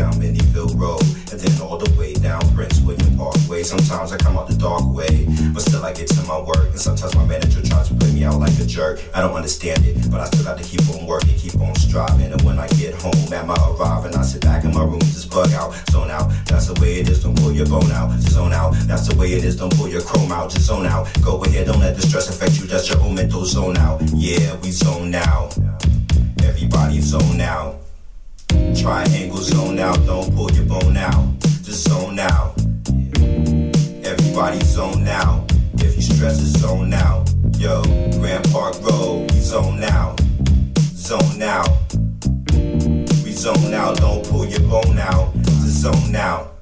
down Minnieville Road, and then all the way down Prince William Parkway. Sometimes I come out the dark way, but still I get to my work. And sometimes my manager tries to play me out like a jerk. I don't understand it, but I still got to keep on working, keep on striving. And when I get home, at my arrival, I sit back in my room, just bug out, zone out. That's the way it is. Don't pull your bone out, just zone out. That's the way it is. Don't pull your chrome out, just zone out. Go ahead, don't let the stress affect you. That's your own mental zone out. Yeah, we zone out. Everybody zone out. Triangle zone out, don't pull your bone out, just zone out. Everybody zone out. If you stress it, zone out. Yo, Graham Park Road, we zone out. Zone out. We zone out, don't pull your bone out, just zone out.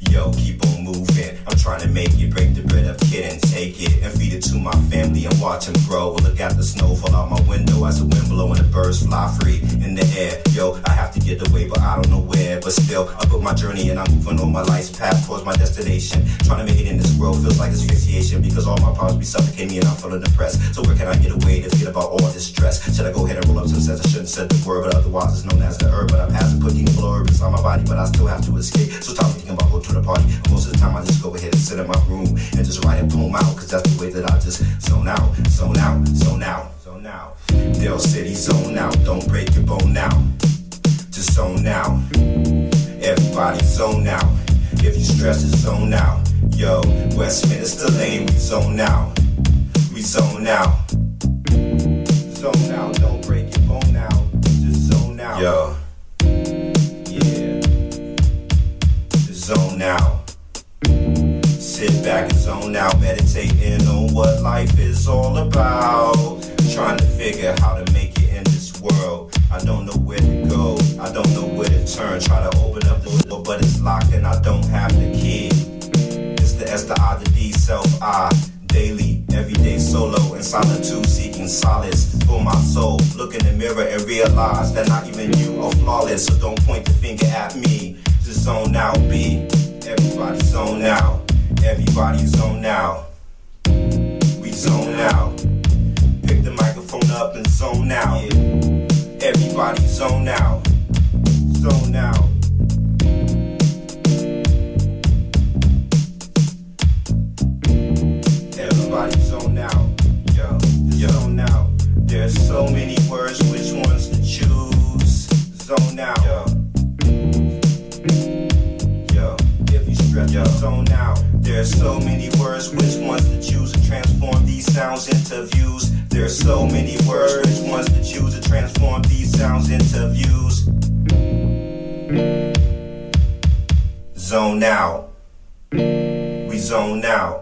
Yo, keep on moving. I'm trying to make it, break the bread of kid, and take it and feed it to my family and watch them grow. Look at the snow fall out my window as the wind blow and the birds fly free in the air. Yo, I have to get away, but I don't know where. But still, I put my journey and I'm moving on my life's path towards my destination. Trying to make it in this world feels like asphyxiation because all my problems be suffocating me and I'm feeling depressed. So where can I get away to forget about all this stress? Should I go ahead and roll up some sense? I shouldn't said the word, but otherwise it's known as the herb. But I'm passing putting blurb inside my body, but I still have to escape. So stop thinking about going to the party. Most of the time I just go ahead and sit in my room and just write a poem out, cause that's the way that I just zone out, zone out, zone out, zone out. Dale City, zone out, don't break your bone now. Just zone out. Everybody zone out. If you stress it, zone out. Yo, Westminster Lane, we zone out. We zone out. Sit back zone out, meditating on what life is all about. Trying to figure how to make it in this world. I don't know where to go, I don't know where to turn. Try to open up the door, but it's locked and I don't have the key. It's the S, the I, the D, self, I. Daily, everyday solo in solitude, seeking solace for my soul. Look in the mirror and realize that not even you are flawless. So don't point the finger at me. Just zone out, be. Everybody zone out. Everybody zone out. We zone out. Pick the microphone up and zone out. Everybody zone out. Zone out. There's so many words, which ones to choose to transform these sounds into views? There's so many words, which ones to choose to transform these sounds into views? Zone out. We zone out.